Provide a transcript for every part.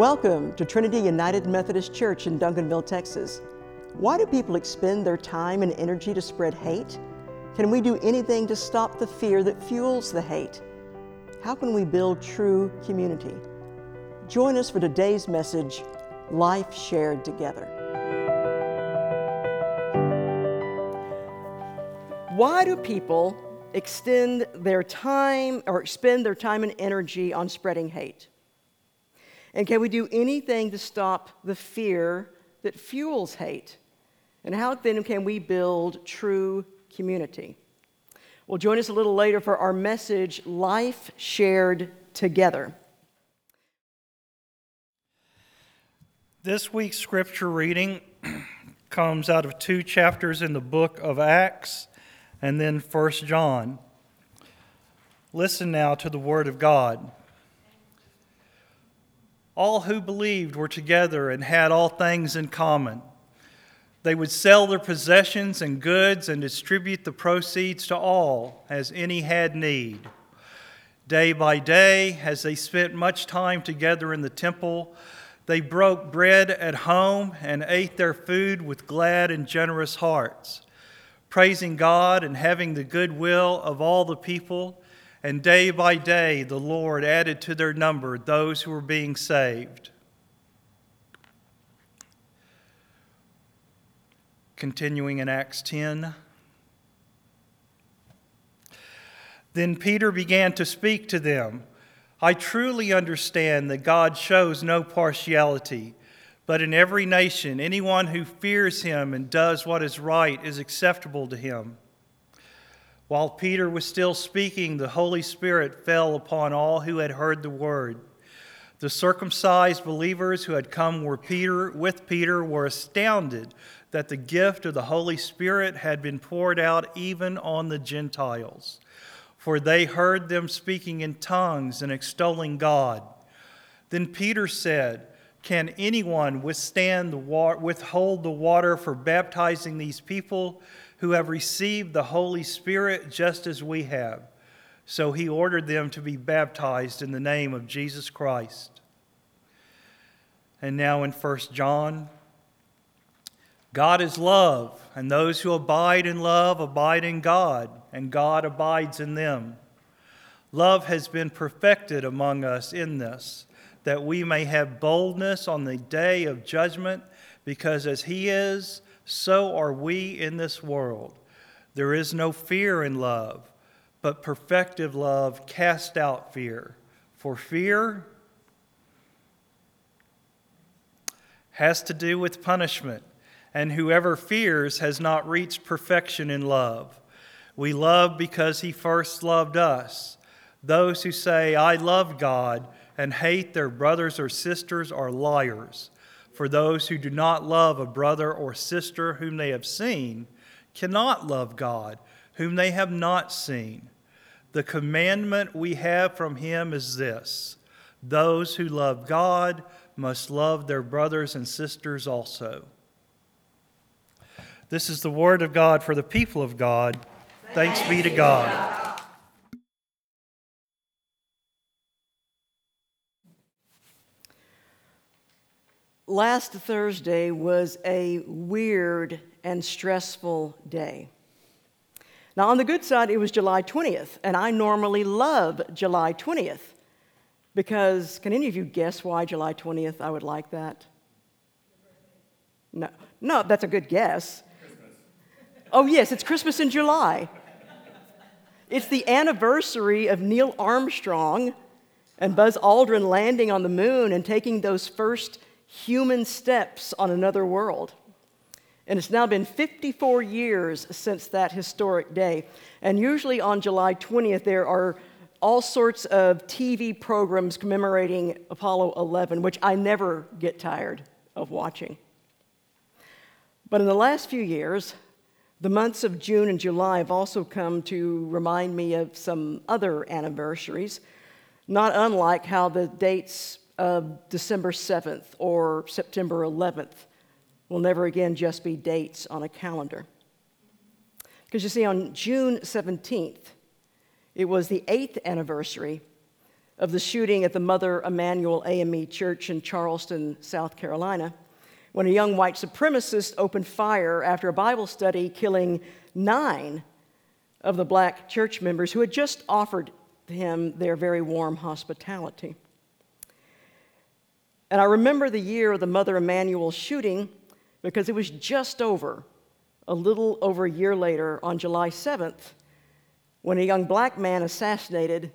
Welcome to Trinity United Methodist Church in Duncanville, Texas. Why do people expend their time and energy to spread hate? Can we do anything to stop the fear that fuels the hate? How can we build true community? Join us for today's message Life Shared Together. Why do people extend their time or spend their time and energy on spreading hate? And can we do anything to stop the fear that fuels hate? And how then can we build true community? Well, join us a little later for our message Life Shared Together. This week's scripture reading comes out of two chapters in the book of Acts and then First John. Listen now to the word of God. All who believed were together and had all things in common. They would sell their possessions and goods and distribute the proceeds to all as any had need. Day by day, as they spent much time together in the temple, they broke bread at home and ate their food with glad and generous hearts, praising God and having the goodwill of all the people. And day by day, the Lord added to their number those who were being saved. Continuing in Acts 10. Then Peter began to speak to them. I truly understand that God shows no partiality, but in every nation, anyone who fears him and does what is right is acceptable to him. While Peter was still speaking, the Holy Spirit fell upon all who had heard the word. The circumcised believers who had come were Peter, with Peter were astounded that the gift of the Holy Spirit had been poured out even on the Gentiles for they heard them speaking in tongues and extolling God. Then Peter said, Can anyone withstand the wa- withhold the water for baptizing these people who have received the Holy Spirit just as we have? So he ordered them to be baptized in the name of Jesus Christ. And now in 1 John, God is love, and those who abide in love abide in God and God abides in them. Love has been perfected among us in this, that we may have boldness on the day of judgment, because as He is, so are we in this world. There is no fear in love, but perfective love casts out fear. For fear has to do with punishment, and whoever fears has not reached perfection in love. We love because he first loved us. Those who say, I love God, and hate their brothers or sisters are liars. For those who do not love a brother or sister whom they have seen cannot love God, whom they have not seen. The commandment we have from him is this those who love God must love their brothers and sisters also. This is the word of God for the people of God. Thanks be to God. Last Thursday was a weird and stressful day. Now, on the good side, it was July 20th, and I normally love July 20th because can any of you guess why July 20th I would like that? No, no, that's a good guess. Christmas. Oh, yes, it's Christmas in July. It's the anniversary of Neil Armstrong and Buzz Aldrin landing on the moon and taking those first human steps on another world. And it's now been 54 years since that historic day. And usually on July 20th, there are all sorts of TV programs commemorating Apollo 11, which I never get tired of watching. But in the last few years, the months of June and July have also come to remind me of some other anniversaries, not unlike how the dates of December 7th or September 11th will never again just be dates on a calendar. Because you see, on June 17th, it was the eighth anniversary of the shooting at the Mother Emanuel AME Church in Charleston, South Carolina, when a young white supremacist opened fire after a Bible study, killing nine of the black church members who had just offered him their very warm hospitality. And I remember the year of the Mother Emanuel shooting because it was just over, a little over a year later, on July 7th, when a young black man assassinated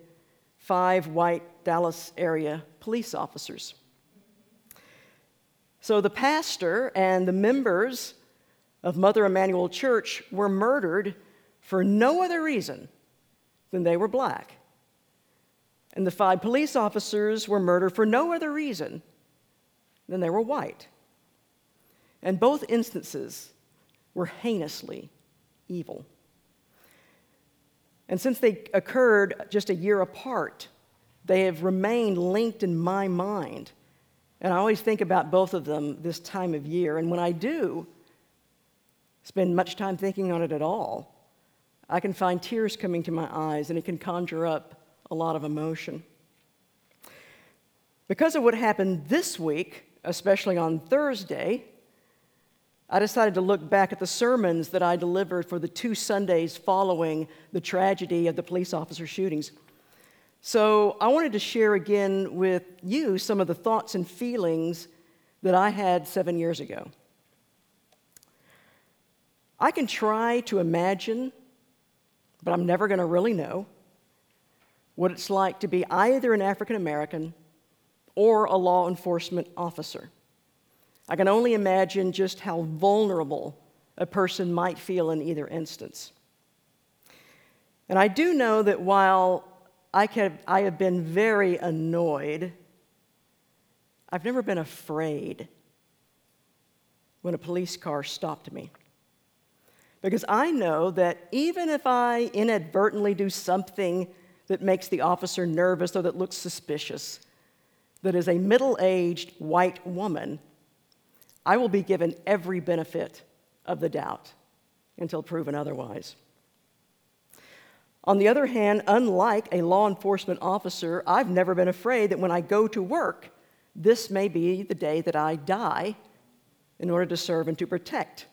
five white Dallas area police officers. So the pastor and the members of Mother Emanuel Church were murdered for no other reason than they were black. And the five police officers were murdered for no other reason than they were white. And both instances were heinously evil. And since they occurred just a year apart, they have remained linked in my mind. And I always think about both of them this time of year. And when I do spend much time thinking on it at all, I can find tears coming to my eyes and it can conjure up a lot of emotion. Because of what happened this week, especially on Thursday, I decided to look back at the sermons that I delivered for the two Sundays following the tragedy of the police officer shootings. So I wanted to share again with you some of the thoughts and feelings that I had seven years ago. I can try to imagine, but I'm never going to really know, what it's like to be either an African American or a law enforcement officer. I can only imagine just how vulnerable a person might feel in either instance. And I do know that while I, I have been very annoyed, I've never been afraid when a police car stopped me. Because I know that even if I inadvertently do something that makes the officer nervous or that looks suspicious, that as a middle aged white woman, I will be given every benefit of the doubt until proven otherwise. On the other hand, unlike a law enforcement officer, I've never been afraid that when I go to work, this may be the day that I die in order to serve and to protect.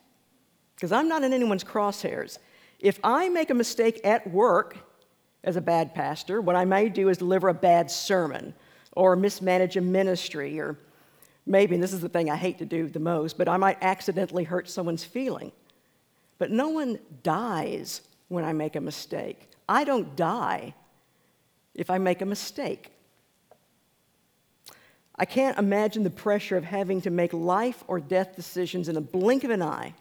Because I'm not in anyone's crosshairs. If I make a mistake at work as a bad pastor, what I may do is deliver a bad sermon or mismanage a ministry or maybe, and this is the thing I hate to do the most, but I might accidentally hurt someone's feeling. But no one dies when I make a mistake. I don't die if I make a mistake. I can't imagine the pressure of having to make life or death decisions in a blink of an eye.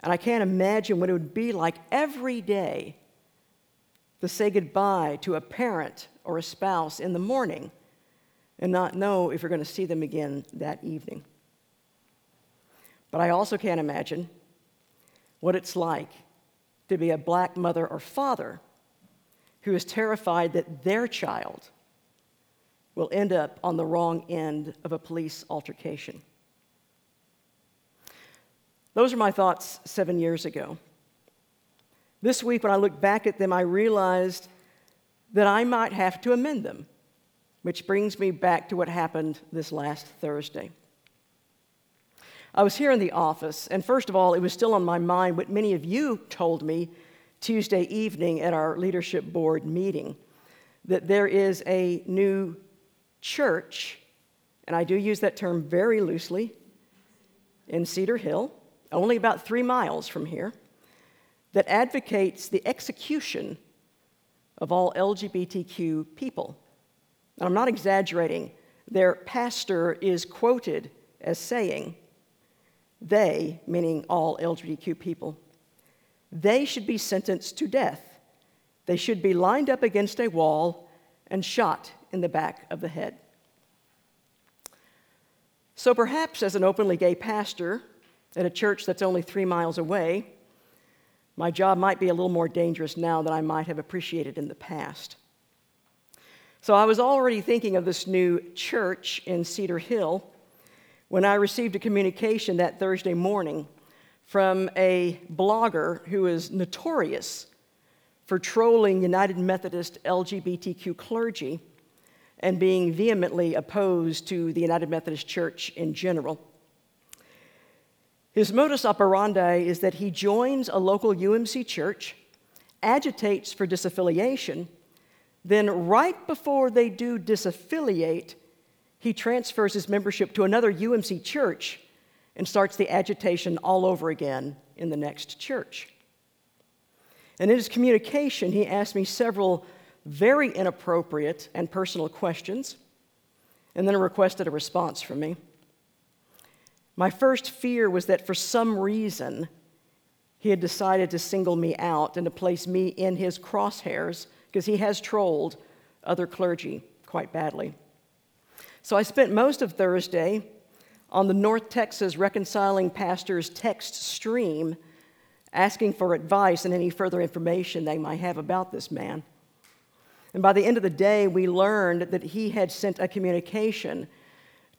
And I can't imagine what it would be like every day to say goodbye to a parent or a spouse in the morning and not know if you're going to see them again that evening. But I also can't imagine what it's like to be a black mother or father who is terrified that their child will end up on the wrong end of a police altercation. Those are my thoughts seven years ago. This week, when I looked back at them, I realized that I might have to amend them. Which brings me back to what happened this last Thursday. I was here in the office, and first of all, it was still on my mind what many of you told me Tuesday evening at our leadership board meeting that there is a new church, and I do use that term very loosely, in Cedar Hill, only about three miles from here, that advocates the execution of all LGBTQ people. And I'm not exaggerating. Their pastor is quoted as saying, they, meaning all LGBTQ people, they should be sentenced to death. They should be lined up against a wall and shot in the back of the head. So perhaps as an openly gay pastor at a church that's only three miles away, my job might be a little more dangerous now than I might have appreciated in the past. So I was already thinking of this new church in Cedar Hill when I received a communication that Thursday morning from a blogger who is notorious for trolling United Methodist LGBTQ clergy and being vehemently opposed to the United Methodist Church in general. His modus operandi is that he joins a local UMC church, agitates for disaffiliation, then, right before they do disaffiliate, he transfers his membership to another UMC church and starts the agitation all over again in the next church. And in his communication, he asked me several very inappropriate and personal questions, and then requested a response from me. My first fear was that for some reason, he had decided to single me out and to place me in his crosshairs because he has trolled other clergy quite badly. So I spent most of Thursday on the North Texas Reconciling Pastors text stream asking for advice and any further information they might have about this man. And by the end of the day, we learned that he had sent a communication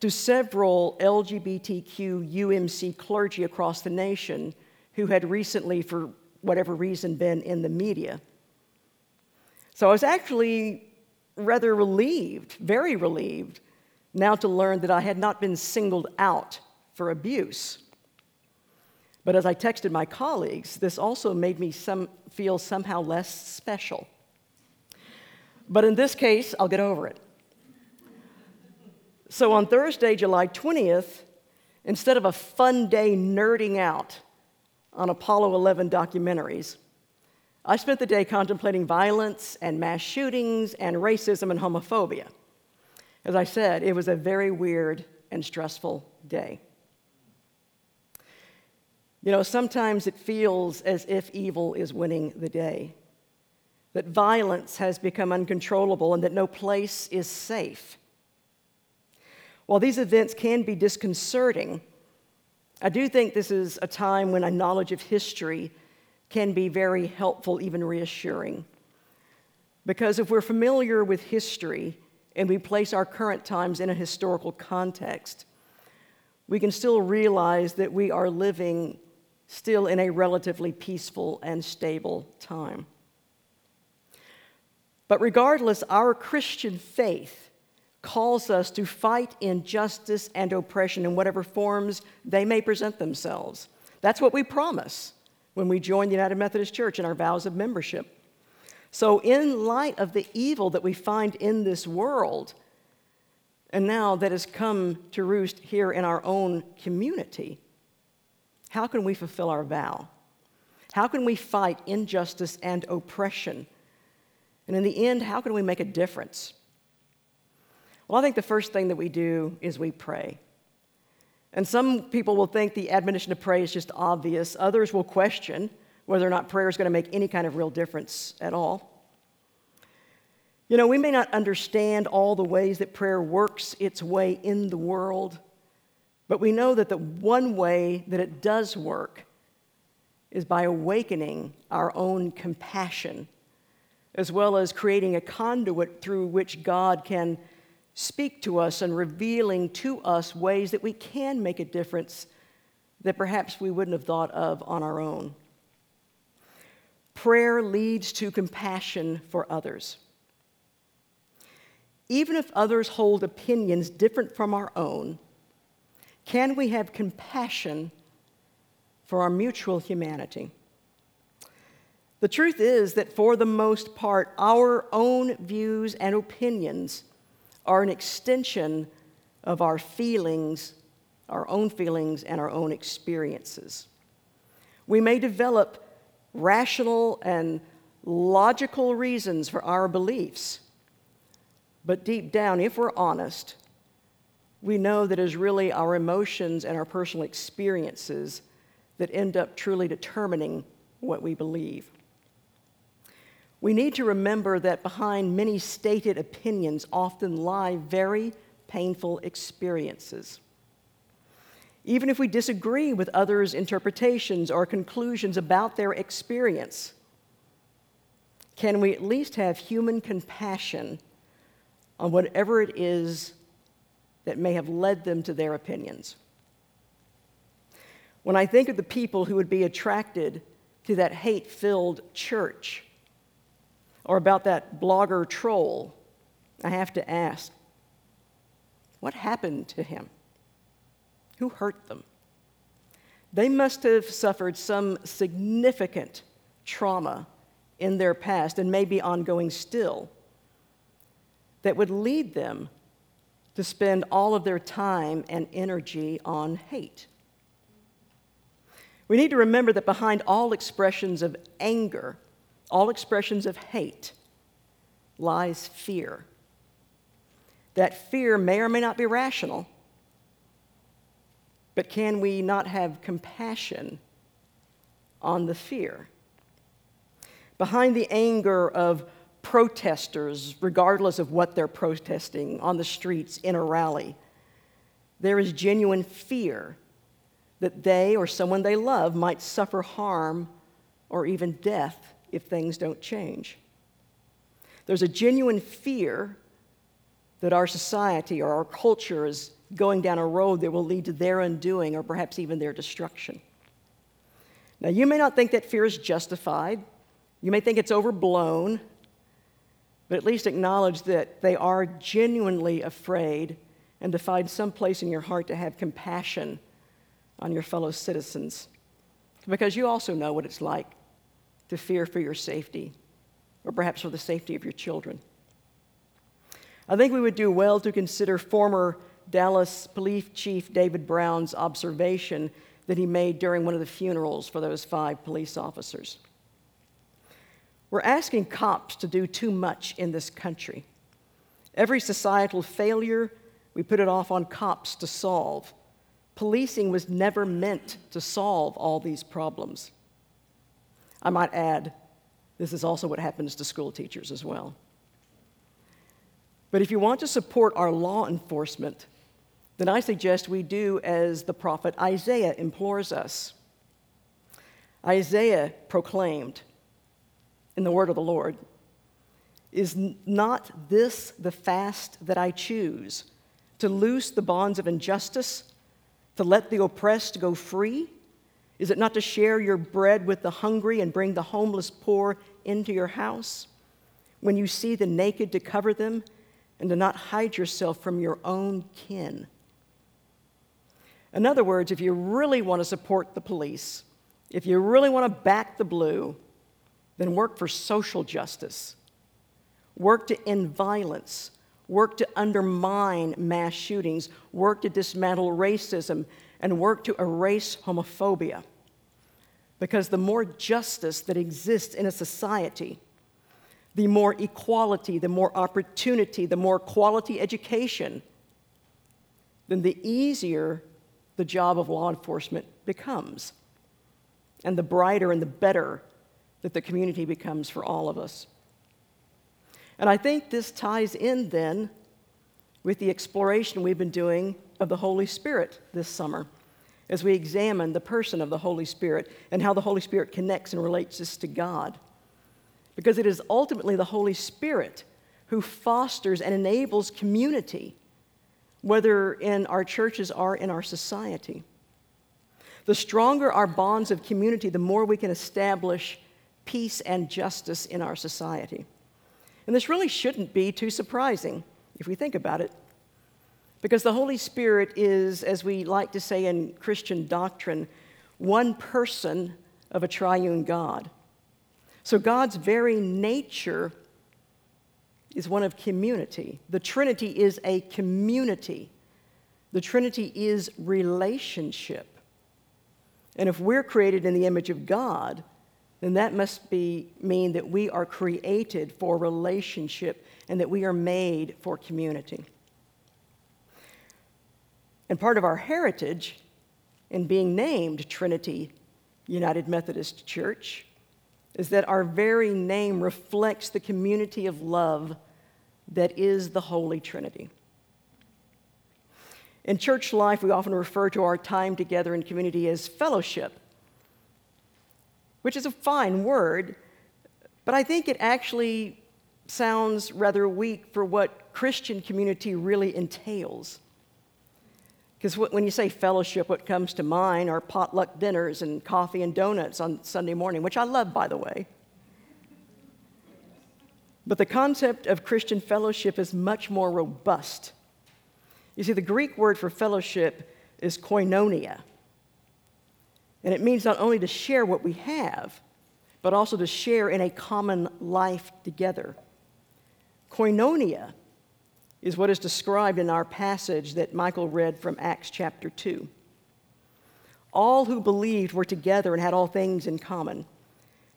to several LGBTQ UMC clergy across the nation who had recently, for whatever reason, been in the media. So I was actually rather relieved, very relieved, now to learn that I had not been singled out for abuse. But as I texted my colleagues, this also made me some, feel somehow less special. But in this case, I'll get over it. So on Thursday, July 20th, instead of a fun day nerding out on Apollo 11 documentaries, I spent the day contemplating violence and mass shootings and racism and homophobia. As I said, it was a very weird and stressful day. You know, sometimes it feels as if evil is winning the day, that violence has become uncontrollable, and that no place is safe. While these events can be disconcerting, I do think this is a time when a knowledge of history can be very helpful, even reassuring. Because if we're familiar with history and we place our current times in a historical context, we can still realize that we are living still in a relatively peaceful and stable time. But regardless, our Christian faith calls us to fight injustice and oppression in whatever forms they may present themselves. That's what we promise when we join the United Methodist Church in our vows of membership. So, in light of the evil that we find in this world, and now that has come to roost here in our own community, how can we fulfill our vow? How can we fight injustice and oppression? And in the end, how can we make a difference? Well, I think the first thing that we do is we pray. And some people will think the admonition to pray is just obvious. Others will question whether or not prayer is going to make any kind of real difference at all. You know, we may not understand all the ways that prayer works its way in the world, but we know that the one way that it does work is by awakening our own compassion, as well as creating a conduit through which God can speak to us and revealing to us ways that we can make a difference that perhaps we wouldn't have thought of on our own. Prayer leads to compassion for others. Even if others hold opinions different from our own, can we have compassion for our mutual humanity? The truth is that for the most part, our own views and opinions are an extension of our feelings, our own feelings, and our own experiences. We may develop rational and logical reasons for our beliefs, but deep down, if we're honest, we know that it's really our emotions and our personal experiences that end up truly determining what we believe. We need to remember that behind many stated opinions often lie very painful experiences. Even if we disagree with others' interpretations or conclusions about their experience, can we at least have human compassion on whatever it is that may have led them to their opinions? When I think of the people who would be attracted to that hate filled church, or about that blogger troll, I have to ask What happened to him? Who hurt them? They must have suffered some significant trauma in their past and maybe ongoing still that would lead them to spend all of their time and energy on hate. We need to remember that behind all expressions of anger, all expressions of hate, lies fear. That fear may or may not be rational, but can we not have compassion on the fear? Behind the anger of protesters, regardless of what they're protesting on the streets in a rally, there is genuine fear that they or someone they love might suffer harm or even death if things don't change. There's a genuine fear that our society or our culture is going down a road that will lead to their undoing or perhaps even their destruction. Now, you may not think that fear is justified, you may think it's overblown, but at least acknowledge that they are genuinely afraid and to find some place in your heart to have compassion on your fellow citizens. Because you also know what it's like to fear for your safety, or perhaps for the safety of your children. I think we would do well to consider former Dallas Police Chief David Brown's observation that he made during one of the funerals for those five police officers. We're asking cops to do too much in this country. Every societal failure, we put it off on cops to solve. Policing was never meant to solve all these problems. I might add, this is also what happens to school teachers as well. But if you want to support our law enforcement, then I suggest we do as the prophet Isaiah implores us. Isaiah proclaimed in the word of the Lord, Is not this the fast that I choose, to loose the bonds of injustice, to let the oppressed go free? Is it not to share your bread with the hungry and bring the homeless poor into your house? When you see the naked, to cover them, and to not hide yourself from your own kin. In other words, if you really want to support the police, if you really want to back the blue, then work for social justice. Work to end violence. Work to undermine mass shootings. Work to dismantle racism and work to erase homophobia. Because the more justice that exists in a society, the more equality, the more opportunity, the more quality education, then the easier the job of law enforcement becomes, and the brighter and the better that the community becomes for all of us. And I think this ties in then with the exploration we've been doing of the Holy Spirit this summer as we examine the person of the Holy Spirit and how the Holy Spirit connects and relates us to God. Because it is ultimately the Holy Spirit who fosters and enables community, whether in our churches or in our society. The stronger our bonds of community, the more we can establish peace and justice in our society. And this really shouldn't be too surprising if we think about it. Because the Holy Spirit is, as we like to say in Christian doctrine, one person of a triune God. So God's very nature is one of community. The Trinity is a community. The Trinity is relationship. And if we're created in the image of God, then that must be, mean that we are created for relationship and that we are made for community. And part of our heritage in being named Trinity United Methodist Church is that our very name reflects the community of love that is the Holy Trinity. In church life, we often refer to our time together in community as fellowship, which is a fine word, but I think it actually sounds rather weak for what Christian community really entails. Because when you say fellowship, what comes to mind are potluck dinners and coffee and donuts on Sunday morning, which I love, by the way. But the concept of Christian fellowship is much more robust. You see, the Greek word for fellowship is koinonia. And it means not only to share what we have, but also to share in a common life together. Koinonia is what is described in our passage that Michael read from Acts chapter 2. All who believed were together and had all things in common.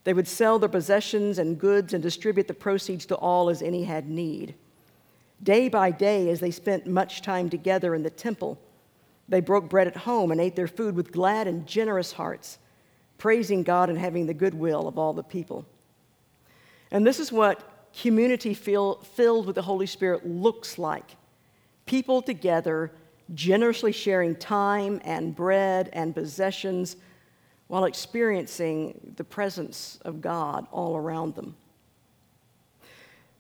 They would sell their possessions and goods and distribute the proceeds to all as any had need. Day by day, as they spent much time together in the temple, they broke bread at home and ate their food with glad and generous hearts, praising God and having the goodwill of all the people. And this is what community feel, filled with the Holy Spirit looks like people together, generously sharing time and bread and possessions while experiencing the presence of God all around them.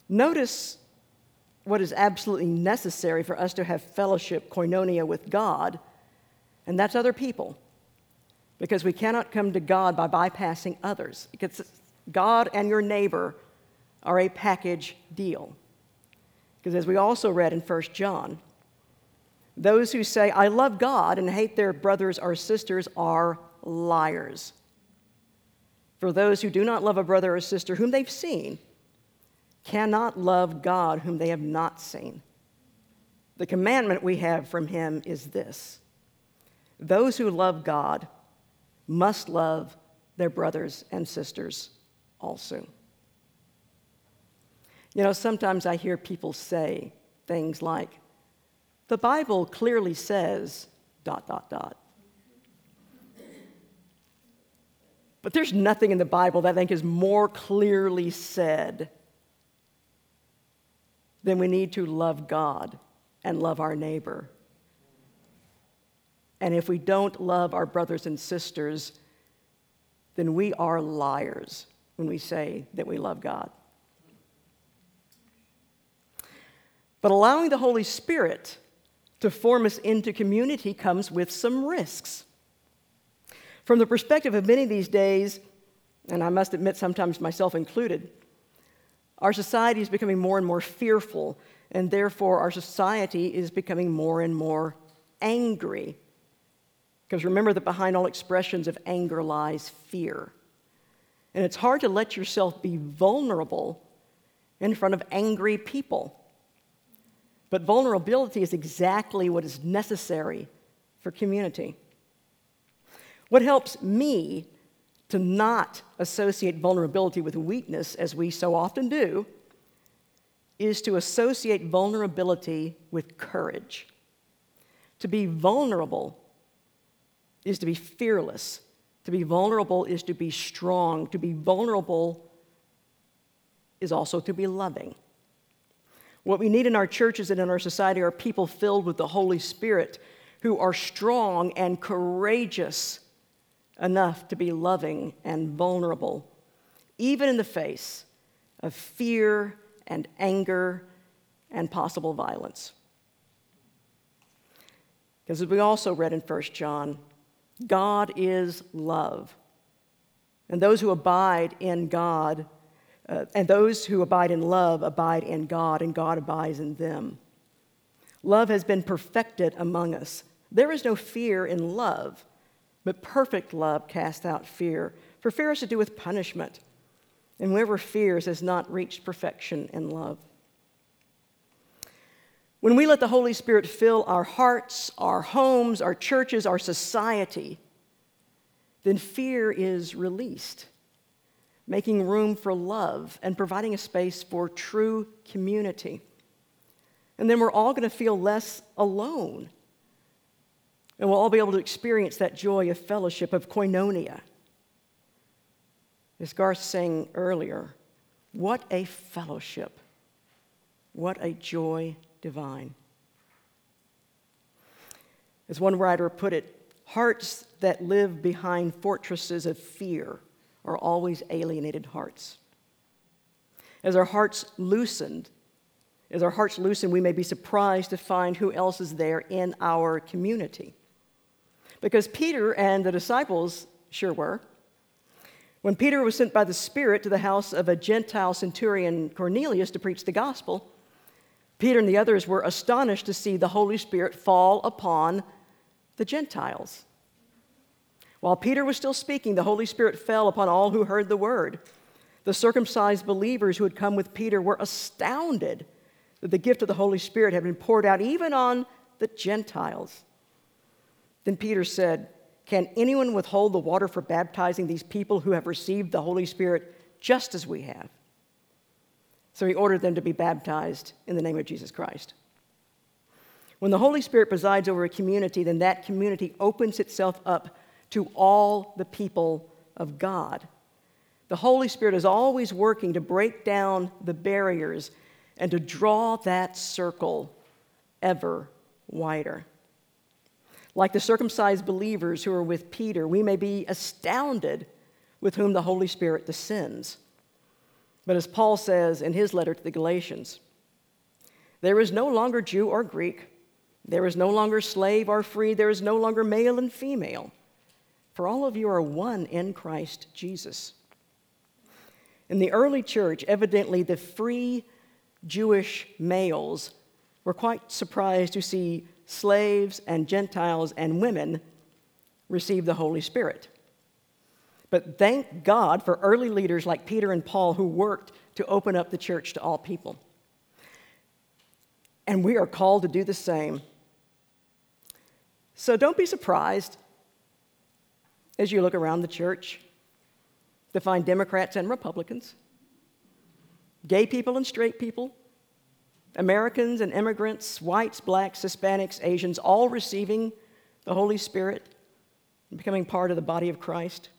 Notice what is absolutely necessary for us to have fellowship, koinonia with God, and that's other people. Because we cannot come to God by bypassing others. Because God and your neighbor are a package deal. Because as we also read in 1 John, those who say, I love God and hate their brothers or sisters are liars. For those who do not love a brother or sister whom they've seen cannot love God whom they have not seen. The commandment we have from him is this those who love God must love their brothers and sisters also. You know, sometimes I hear people say things like, the Bible clearly says, dot, dot, dot. But there's nothing in the Bible that I think is more clearly said than we need to love God and love our neighbor. And if we don't love our brothers and sisters, then we are liars when we say that we love God. But allowing the Holy Spirit to form us into community comes with some risks. From the perspective of many these days, and I must admit, sometimes myself included, our society is becoming more and more fearful, and therefore our society is becoming more and more angry. Because remember that behind all expressions of anger lies fear. And it's hard to let yourself be vulnerable in front of angry people. But vulnerability is exactly what is necessary for community. What helps me to not associate vulnerability with weakness, as we so often do, is to associate vulnerability with courage. To be vulnerable is to be fearless. To be vulnerable is to be strong. To be vulnerable is also to be loving. What we need in our churches and in our society are people filled with the Holy Spirit who are strong and courageous enough to be loving and vulnerable, even in the face of fear and anger and possible violence. Because as we also read in 1 John, God is love. And those who abide in God uh, and those who abide in love abide in God, and God abides in them. Love has been perfected among us. There is no fear in love, but perfect love casts out fear. For fear has to do with punishment, and whoever fears has not reached perfection in love. When we let the Holy Spirit fill our hearts, our homes, our churches, our society, then fear is released making room for love, and providing a space for true community. And then we're all going to feel less alone. And we'll all be able to experience that joy of fellowship, of koinonia. As Garth sang earlier, what a fellowship! What a joy divine. As one writer put it, hearts that live behind fortresses of fear are always alienated hearts. As our hearts loosened, as our hearts loosen, we may be surprised to find who else is there in our community. Because Peter and the disciples sure were. When Peter was sent by the Spirit to the house of a Gentile centurion Cornelius to preach the gospel, Peter and the others were astonished to see the Holy Spirit fall upon the Gentiles. While Peter was still speaking, the Holy Spirit fell upon all who heard the word. The circumcised believers who had come with Peter were astounded that the gift of the Holy Spirit had been poured out even on the Gentiles. Then Peter said, Can anyone withhold the water for baptizing these people who have received the Holy Spirit just as we have? So he ordered them to be baptized in the name of Jesus Christ. When the Holy Spirit presides over a community, then that community opens itself up to all the people of God. The Holy Spirit is always working to break down the barriers and to draw that circle ever wider. Like the circumcised believers who are with Peter, we may be astounded with whom the Holy Spirit descends. But as Paul says in his letter to the Galatians, there is no longer Jew or Greek, there is no longer slave or free, there is no longer male and female, for all of you are one in Christ Jesus. In the early church, evidently the free Jewish males were quite surprised to see slaves and Gentiles and women receive the Holy Spirit. But thank God for early leaders like Peter and Paul who worked to open up the church to all people. And we are called to do the same. So don't be surprised as you look around the church to find Democrats and Republicans, gay people and straight people, Americans and immigrants, whites, blacks, Hispanics, Asians, all receiving the Holy Spirit and becoming part of the body of Christ.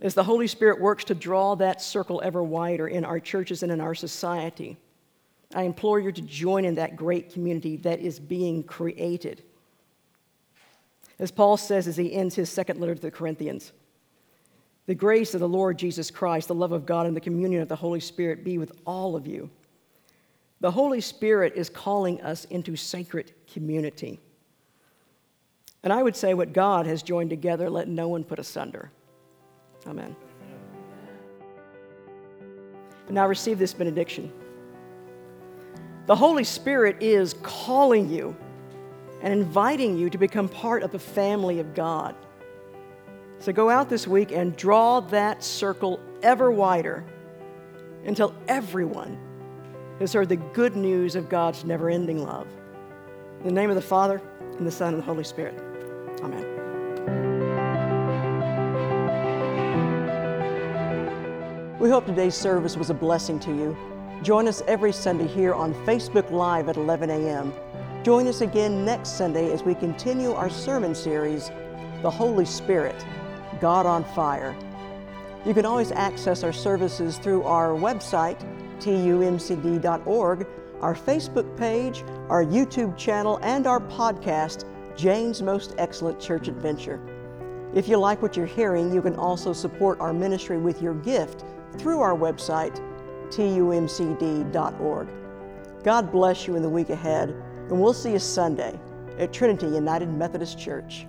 As the Holy Spirit works to draw that circle ever wider in our churches and in our society, I implore you to join in that great community that is being created. As Paul says as he ends his second letter to the Corinthians, the grace of the Lord Jesus Christ, the love of God, and the communion of the Holy Spirit be with all of you. The Holy Spirit is calling us into sacred community. And I would say what God has joined together, let no one put asunder. Amen. And now receive this benediction. The Holy Spirit is calling you and inviting you to become part of the family of God. So go out this week and draw that circle ever wider until everyone has heard the good news of God's never ending love. In the name of the Father, and the Son, and the Holy Spirit. Amen. We hope today's service was a blessing to you. Join us every Sunday here on Facebook Live at 11 a.m. Join us again next Sunday as we continue our sermon series, The Holy Spirit, God on Fire. You can always access our services through our website, tumcd.org, our Facebook page, our YouTube channel, and our podcast, Jane's Most Excellent Church Adventure. If you like what you're hearing, you can also support our ministry with your gift through our website, tumcd.org. God bless you in the week ahead, and we'll see you Sunday at Trinity United Methodist Church.